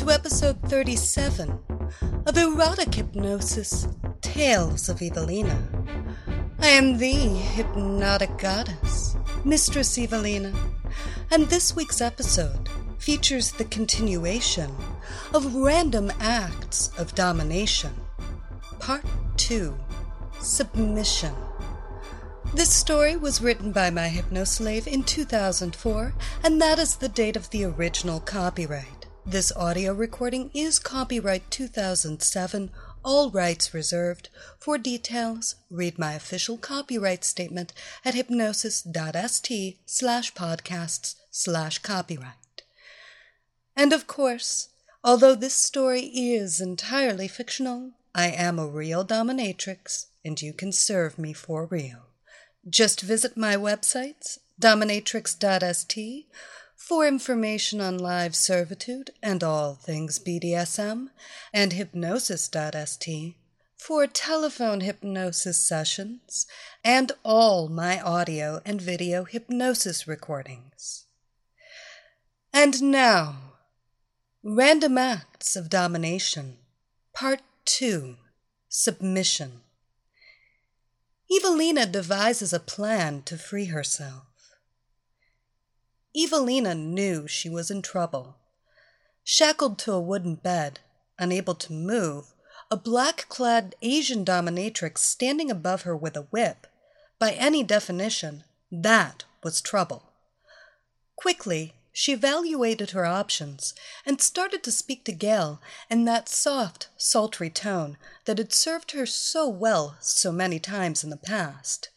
To episode 37 of Erotic Hypnosis Tales of Evelina. I am the hypnotic goddess, Mistress Evelina, and this week's episode features the continuation of Random Acts of Domination, Part 2 Submission. This story was written by my hypnoslave in 2004, and that is the date of the original copyright. This audio recording is copyright 2007, all rights reserved. For details, read my official copyright statement at hypnosis.st slash podcasts slash copyright. And of course, although this story is entirely fictional, I am a real dominatrix, and you can serve me for real. Just visit my websites, dominatrix.st, for information on live servitude and all things BDSM, and hypnosis.st for telephone hypnosis sessions and all my audio and video hypnosis recordings. And now, Random Acts of Domination, Part 2 Submission. Evelina devises a plan to free herself. Evelina knew she was in trouble. Shackled to a wooden bed, unable to move, a black clad Asian dominatrix standing above her with a whip, by any definition, that was trouble. Quickly, she evaluated her options and started to speak to Gail in that soft, sultry tone that had served her so well so many times in the past.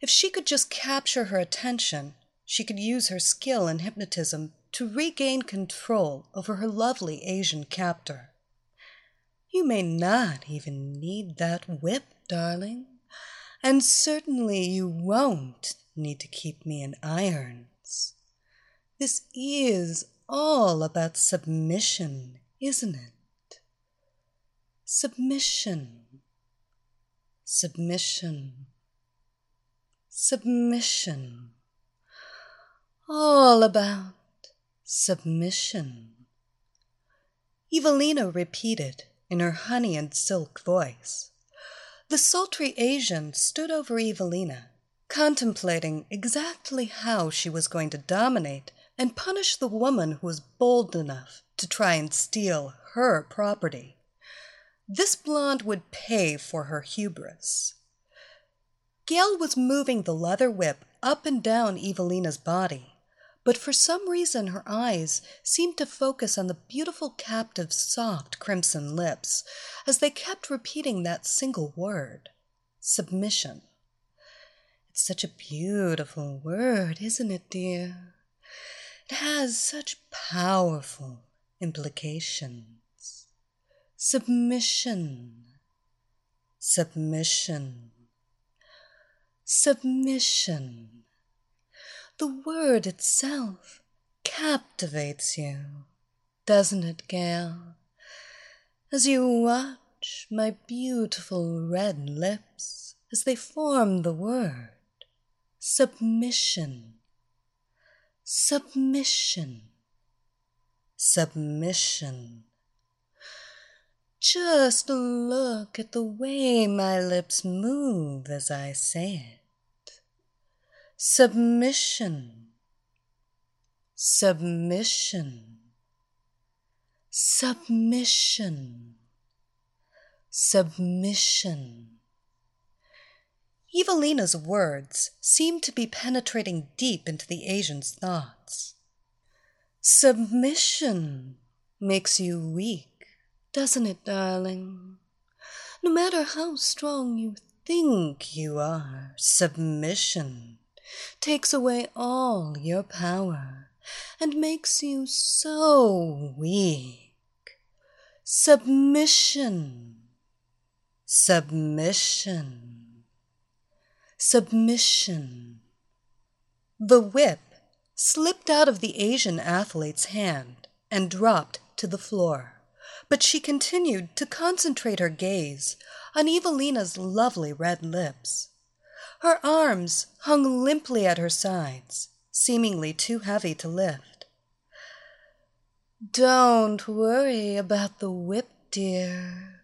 If she could just capture her attention, she could use her skill in hypnotism to regain control over her lovely Asian captor. You may not even need that whip, darling, and certainly you won't need to keep me in irons. This is all about submission, isn't it? Submission. Submission. Submission. All about submission. Evelina repeated in her honey and silk voice. The sultry Asian stood over Evelina, contemplating exactly how she was going to dominate and punish the woman who was bold enough to try and steal her property. This blonde would pay for her hubris. Gail was moving the leather whip up and down Evelina's body, but for some reason her eyes seemed to focus on the beautiful captive's soft crimson lips as they kept repeating that single word submission. It's such a beautiful word, isn't it, dear? It has such powerful implications. Submission. Submission. Submission. The word itself captivates you, doesn't it, Gail? As you watch my beautiful red lips as they form the word submission, submission, submission. Just look at the way my lips move as I say it. Submission, submission, submission, submission. Evelina's words seemed to be penetrating deep into the Asian's thoughts. Submission makes you weak, doesn't it, darling? No matter how strong you think you are. Submission takes away all your power and makes you so weak. Submission, submission, submission. The whip slipped out of the Asian athlete's hand and dropped to the floor, but she continued to concentrate her gaze on Evelina's lovely red lips. Her arms hung limply at her sides, seemingly too heavy to lift. Don't worry about the whip, dear.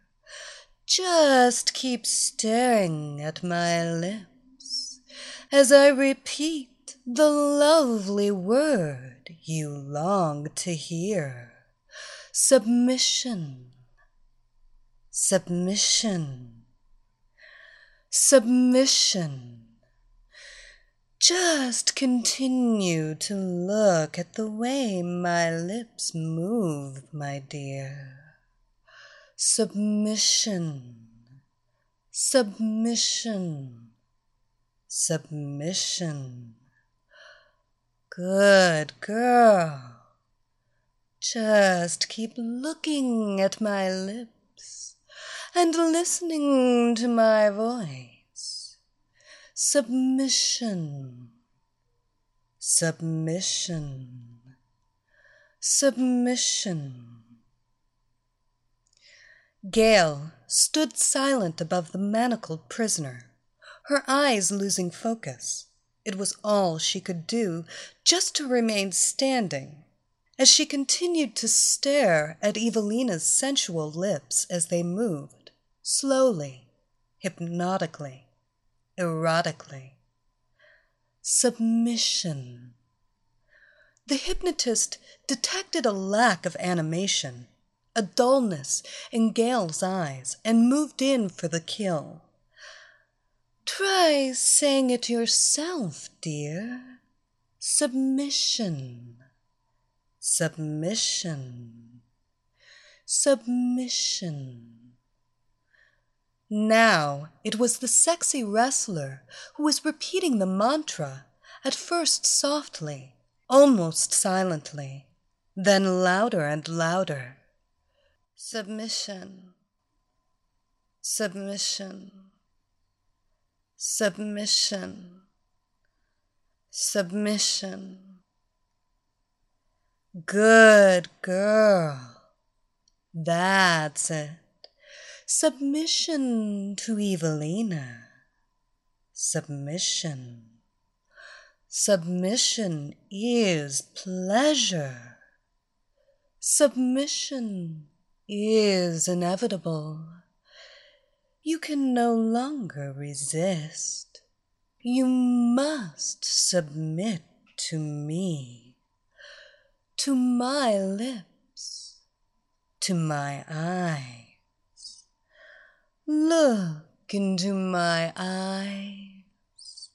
Just keep staring at my lips as I repeat the lovely word you long to hear. Submission. Submission. Submission. Just continue to look at the way my lips move, my dear. Submission. Submission. Submission. Good girl. Just keep looking at my lips and listening to my voice. Submission. Submission. Submission. Gail stood silent above the manacled prisoner, her eyes losing focus. It was all she could do just to remain standing as she continued to stare at Evelina's sensual lips as they moved, slowly, hypnotically, erotically. Submission. The hypnotist detected a lack of animation, a dullness in Gail's eyes, and moved in for the kill. Try saying it yourself, dear. Submission. Submission. Submission. Now it was the sexy wrestler who was repeating the mantra, at first softly, almost silently, then louder and louder. Submission. Submission. Submission. Submission. Good girl. That's it. Submission to Evelina. Submission. Submission is pleasure. Submission is inevitable. You can no longer resist. You must submit to me to my lips, to my eyes. Look into my eyes.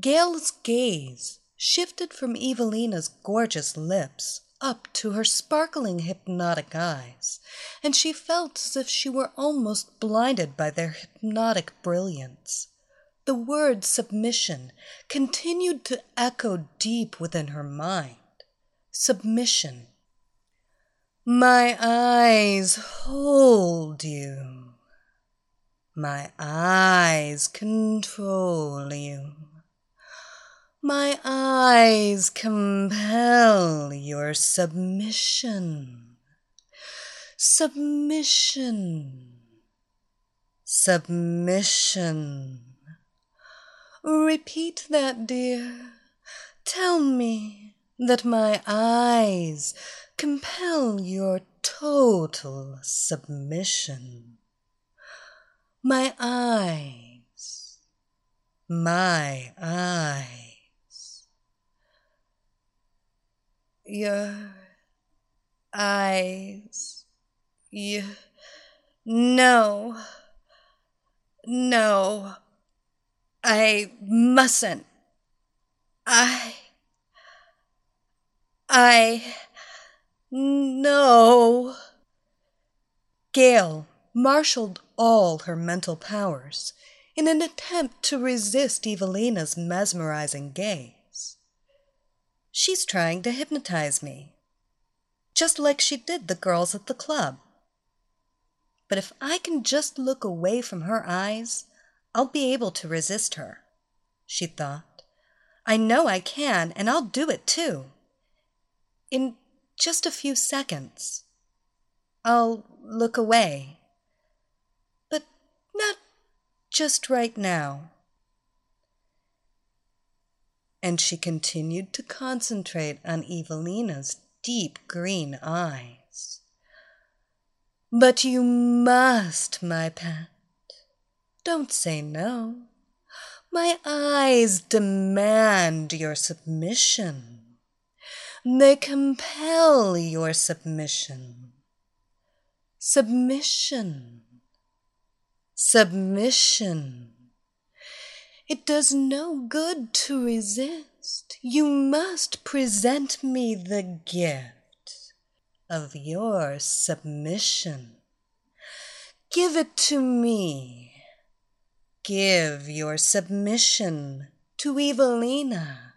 Gail's gaze shifted from Evelina's gorgeous lips up to her sparkling hypnotic eyes, and she felt as if she were almost blinded by their hypnotic brilliance. The word submission continued to echo deep within her mind submission. My eyes hold you. My eyes control you. My eyes compel your submission. Submission. Submission. Repeat that, dear. Tell me that my eyes compel your total submission. My eyes, my eyes, your eyes, you, no, no, I mustn't. I. I. No. Gail marshaled all her mental powers in an attempt to resist Evelina's mesmerizing gaze. She's trying to hypnotize me, just like she did the girls at the club. But if I can just look away from her eyes, I'll be able to resist her, she thought. I know I can, and I'll do it too. In just a few seconds. I'll look away. But not just right now. And she continued to concentrate on Evelina's deep green eyes. But you must, my pet. Don't say no. My eyes demand your submission. They compel your submission. Submission. Submission. It does no good to resist. You must present me the gift of your submission. Give it to me. Give your submission to Evelina.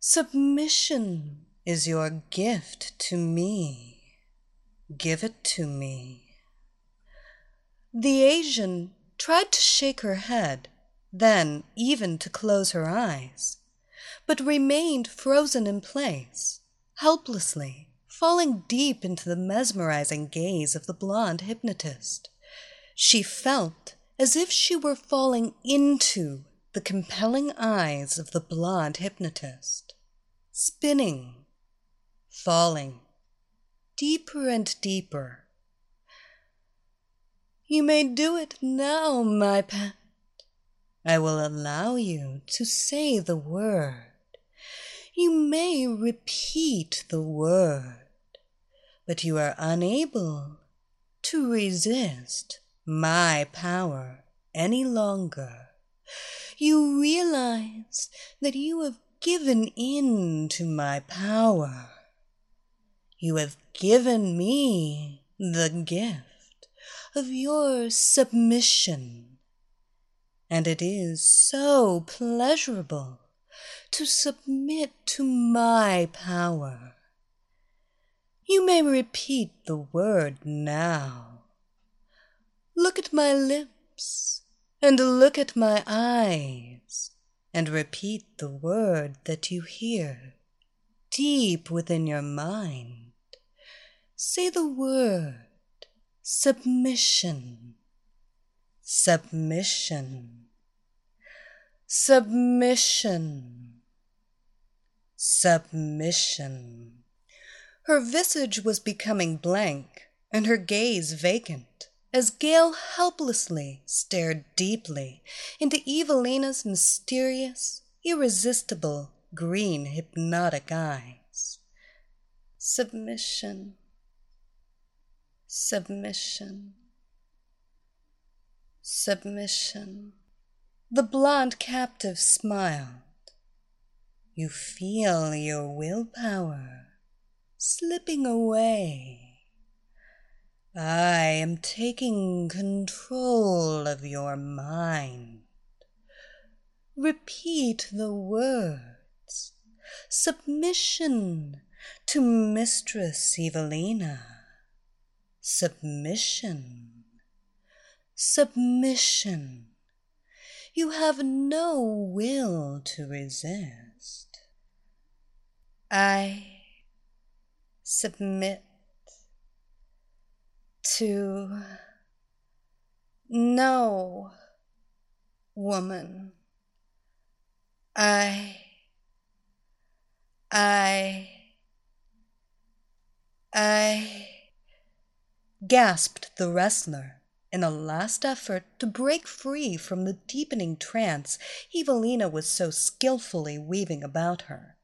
Submission is your gift to me. Give it to me. The Asian tried to shake her head, then even to close her eyes, but remained frozen in place, helplessly, falling deep into the mesmerizing gaze of the blonde hypnotist. She felt as if she were falling into the compelling eyes of the blonde hypnotist, spinning, falling, deeper and deeper. You may do it now, my pet. I will allow you to say the word. You may repeat the word, but you are unable to resist my power any longer. You realize that you have given in to my power. You have given me the gift of your submission, and it is so pleasurable to submit to my power. You may repeat the word now. Look at my lips and look at my eyes and repeat the word that you hear deep within your mind. Say the word. Submission, submission, submission, submission. Her visage was becoming blank and her gaze vacant as Gale helplessly stared deeply into Evelina's mysterious, irresistible, green hypnotic eyes. Submission submission, submission. The blonde captive smiled. You feel your willpower slipping away. I am taking control of your mind. Repeat the words. Submission to Mistress Evelina submission, submission. You have no will to resist. I submit to no woman. I, I, I gasped the wrestler in a last effort to break free from the deepening trance Evelina was so skilfully weaving about her.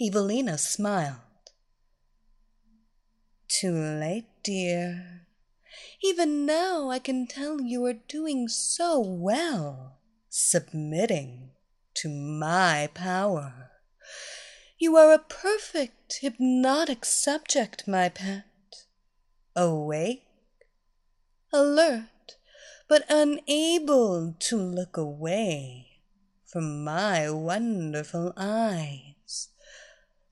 Evelina smiled. Too late, dear. Even now I can tell you are doing so well, submitting to my power. You are a perfect hypnotic subject, my pet awake, alert, but unable to look away from my wonderful eyes.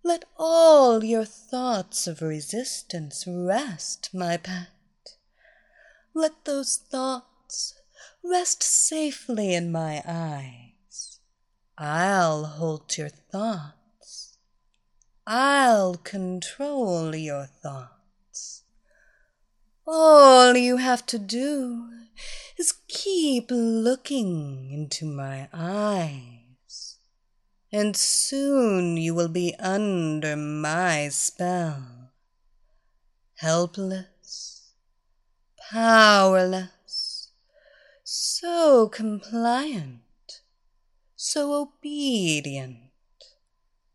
Let all your thoughts of resistance rest, my pet. Let those thoughts rest safely in my eyes. I'll hold your thoughts. I'll control your thoughts. All you have to do is keep looking into my eyes, and soon you will be under my spell, helpless, powerless, so compliant, so obedient,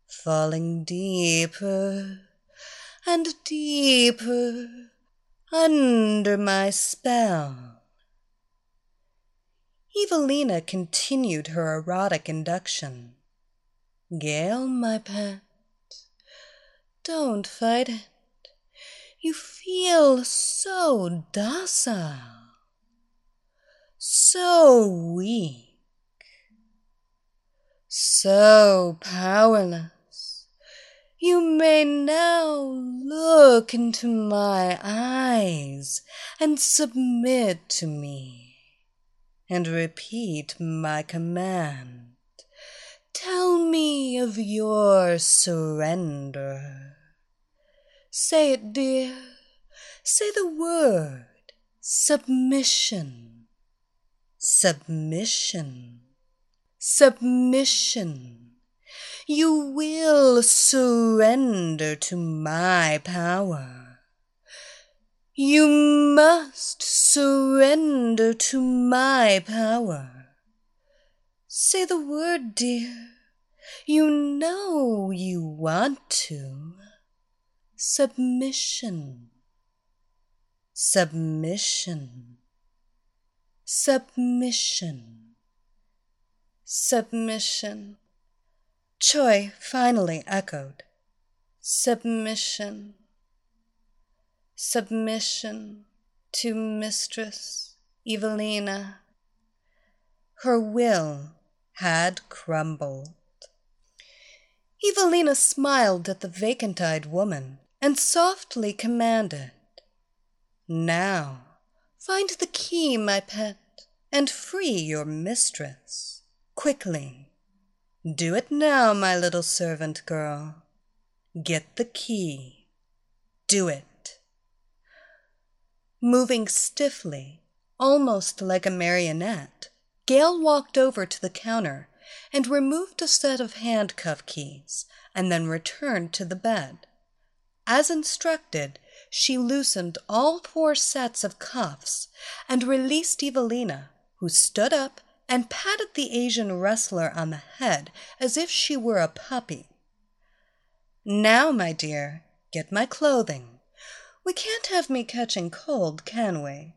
falling deeper and deeper under my spell. Evelina continued her erotic induction. Gale, my pet, don't fight it. You feel so docile, so weak, so powerless. You may now look into my eyes and submit to me and repeat my command. Tell me of your surrender. Say it, dear. Say the word submission. Submission. Submission. You will surrender to my power. You must surrender to my power. Say the word, dear. You know you want to. Submission. Submission. Submission. Submission. Choi finally echoed. Submission. Submission to Mistress Evelina. Her will had crumbled. Evelina smiled at the vacant eyed woman and softly commanded, Now, find the key, my pet, and free your mistress. Quickly. Do it now, my little servant girl. Get the key. Do it. Moving stiffly, almost like a marionette, Gale walked over to the counter and removed a set of handcuff keys, and then returned to the bed. As instructed, she loosened all four sets of cuffs and released Evelina, who stood up and patted the Asian wrestler on the head as if she were a puppy. Now, my dear, get my clothing. We can't have me catching cold, can we?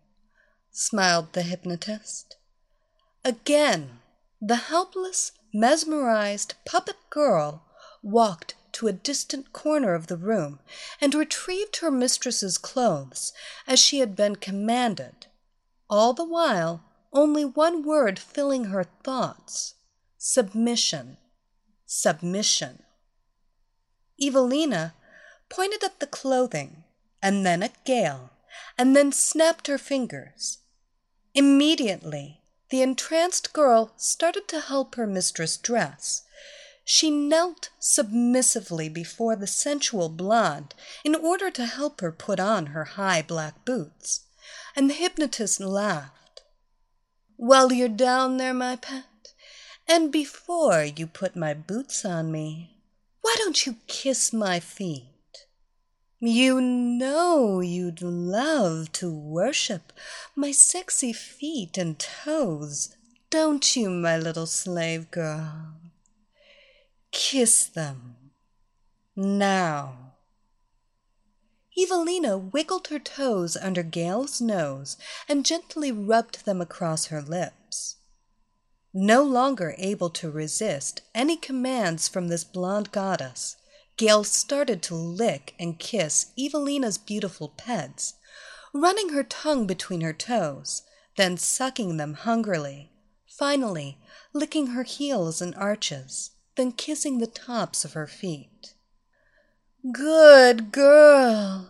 smiled the hypnotist. Again, the helpless, mesmerized puppet girl walked to a distant corner of the room and retrieved her mistress's clothes as she had been commanded, all the while only one word filling her thoughts submission, submission. Evelina pointed at the clothing and then at Gale and then snapped her fingers. Immediately, the entranced girl started to help her mistress dress. She knelt submissively before the sensual blonde in order to help her put on her high black boots, and the hypnotist laughed. While you're down there, my pet, and before you put my boots on me, why don't you kiss my feet? You know you'd love to worship my sexy feet and toes, don't you, my little slave girl? Kiss them. Now. Evelina wiggled her toes under Gale's nose and gently rubbed them across her lips. No longer able to resist any commands from this blonde goddess, Gale started to lick and kiss Evelina's beautiful pets, running her tongue between her toes, then sucking them hungrily, finally licking her heels and arches, then kissing the tops of her feet. Good girl,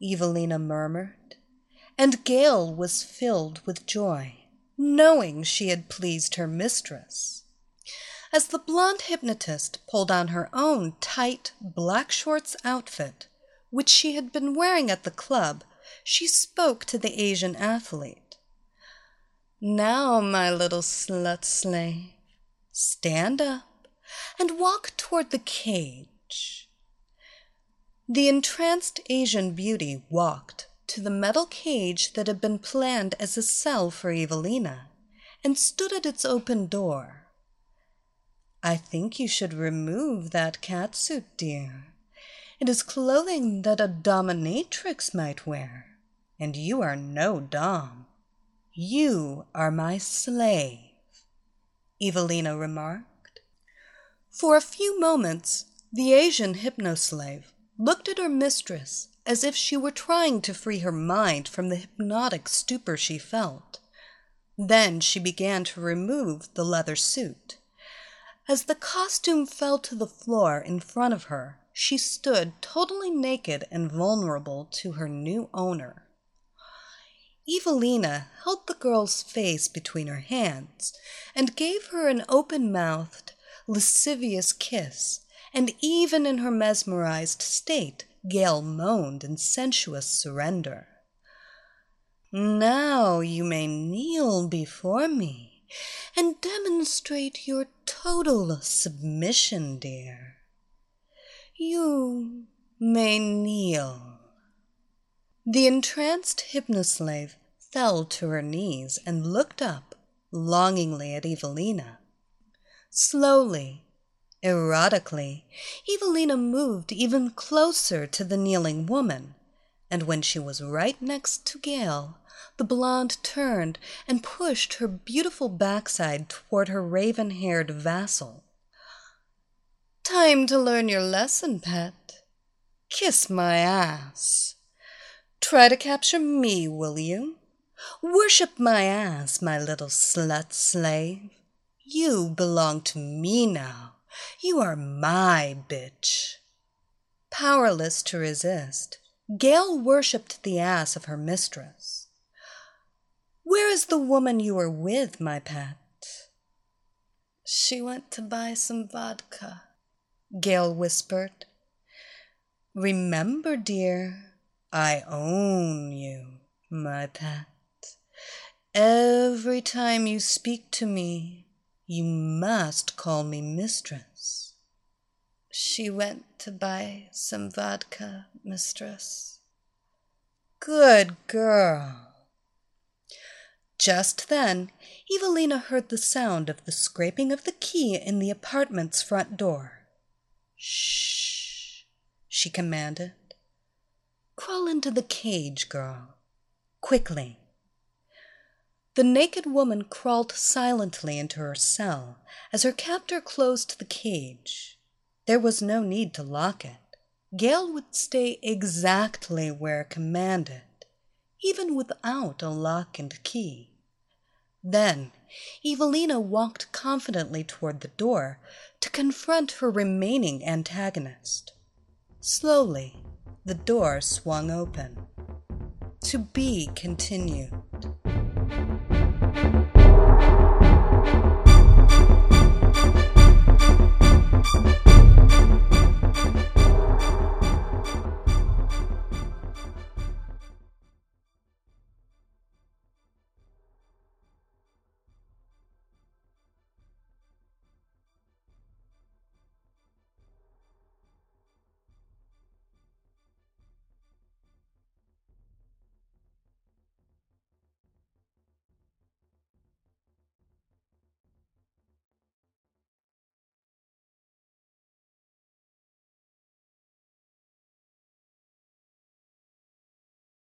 Evelina murmured, and Gale was filled with joy, knowing she had pleased her mistress. As the blonde hypnotist pulled on her own tight black shorts outfit, which she had been wearing at the club, she spoke to the Asian athlete. Now, my little slut slave, stand up and walk toward the cage. The entranced Asian beauty walked to the metal cage that had been planned as a cell for Evelina and stood at its open door. I think you should remove that catsuit, dear. It is clothing that a dominatrix might wear, and you are no dom. You are my slave, Evelina remarked. For a few moments, the Asian hypnoslave looked at her mistress as if she were trying to free her mind from the hypnotic stupor she felt. Then she began to remove the leather suit. As the costume fell to the floor in front of her, she stood totally naked and vulnerable to her new owner. Evelina held the girl's face between her hands and gave her an open mouthed, lascivious kiss, and even in her mesmerized state, Gale moaned in sensuous surrender. Now you may kneel before me and demonstrate your total submission, dear. You may kneel. The entranced hypnoslave fell to her knees and looked up longingly at Evelina. Slowly, erotically, Evelina moved even closer to the kneeling woman, and when she was right next to Gale, the blonde turned and pushed her beautiful backside toward her raven haired vassal. Time to learn your lesson, pet. Kiss my ass. Try to capture me, will you? Worship my ass, my little slut slave. You belong to me now. You are my bitch. Powerless to resist, Gale worshipped the ass of her mistress. Where is the woman you were with, my pet? She went to buy some vodka, Gale whispered. Remember, dear, I own you, my pet. Every time you speak to me, you must call me mistress. She went to buy some vodka, mistress. Good girl. Just then, Evelina heard the sound of the scraping of the key in the apartment's front door. Shh, she commanded. Crawl into the cage, girl. Quickly. The naked woman crawled silently into her cell as her captor closed the cage. There was no need to lock it. Gale would stay exactly where commanded even without a lock and key. Then Evelina walked confidently toward the door to confront her remaining antagonist. Slowly, the door swung open. To be continued.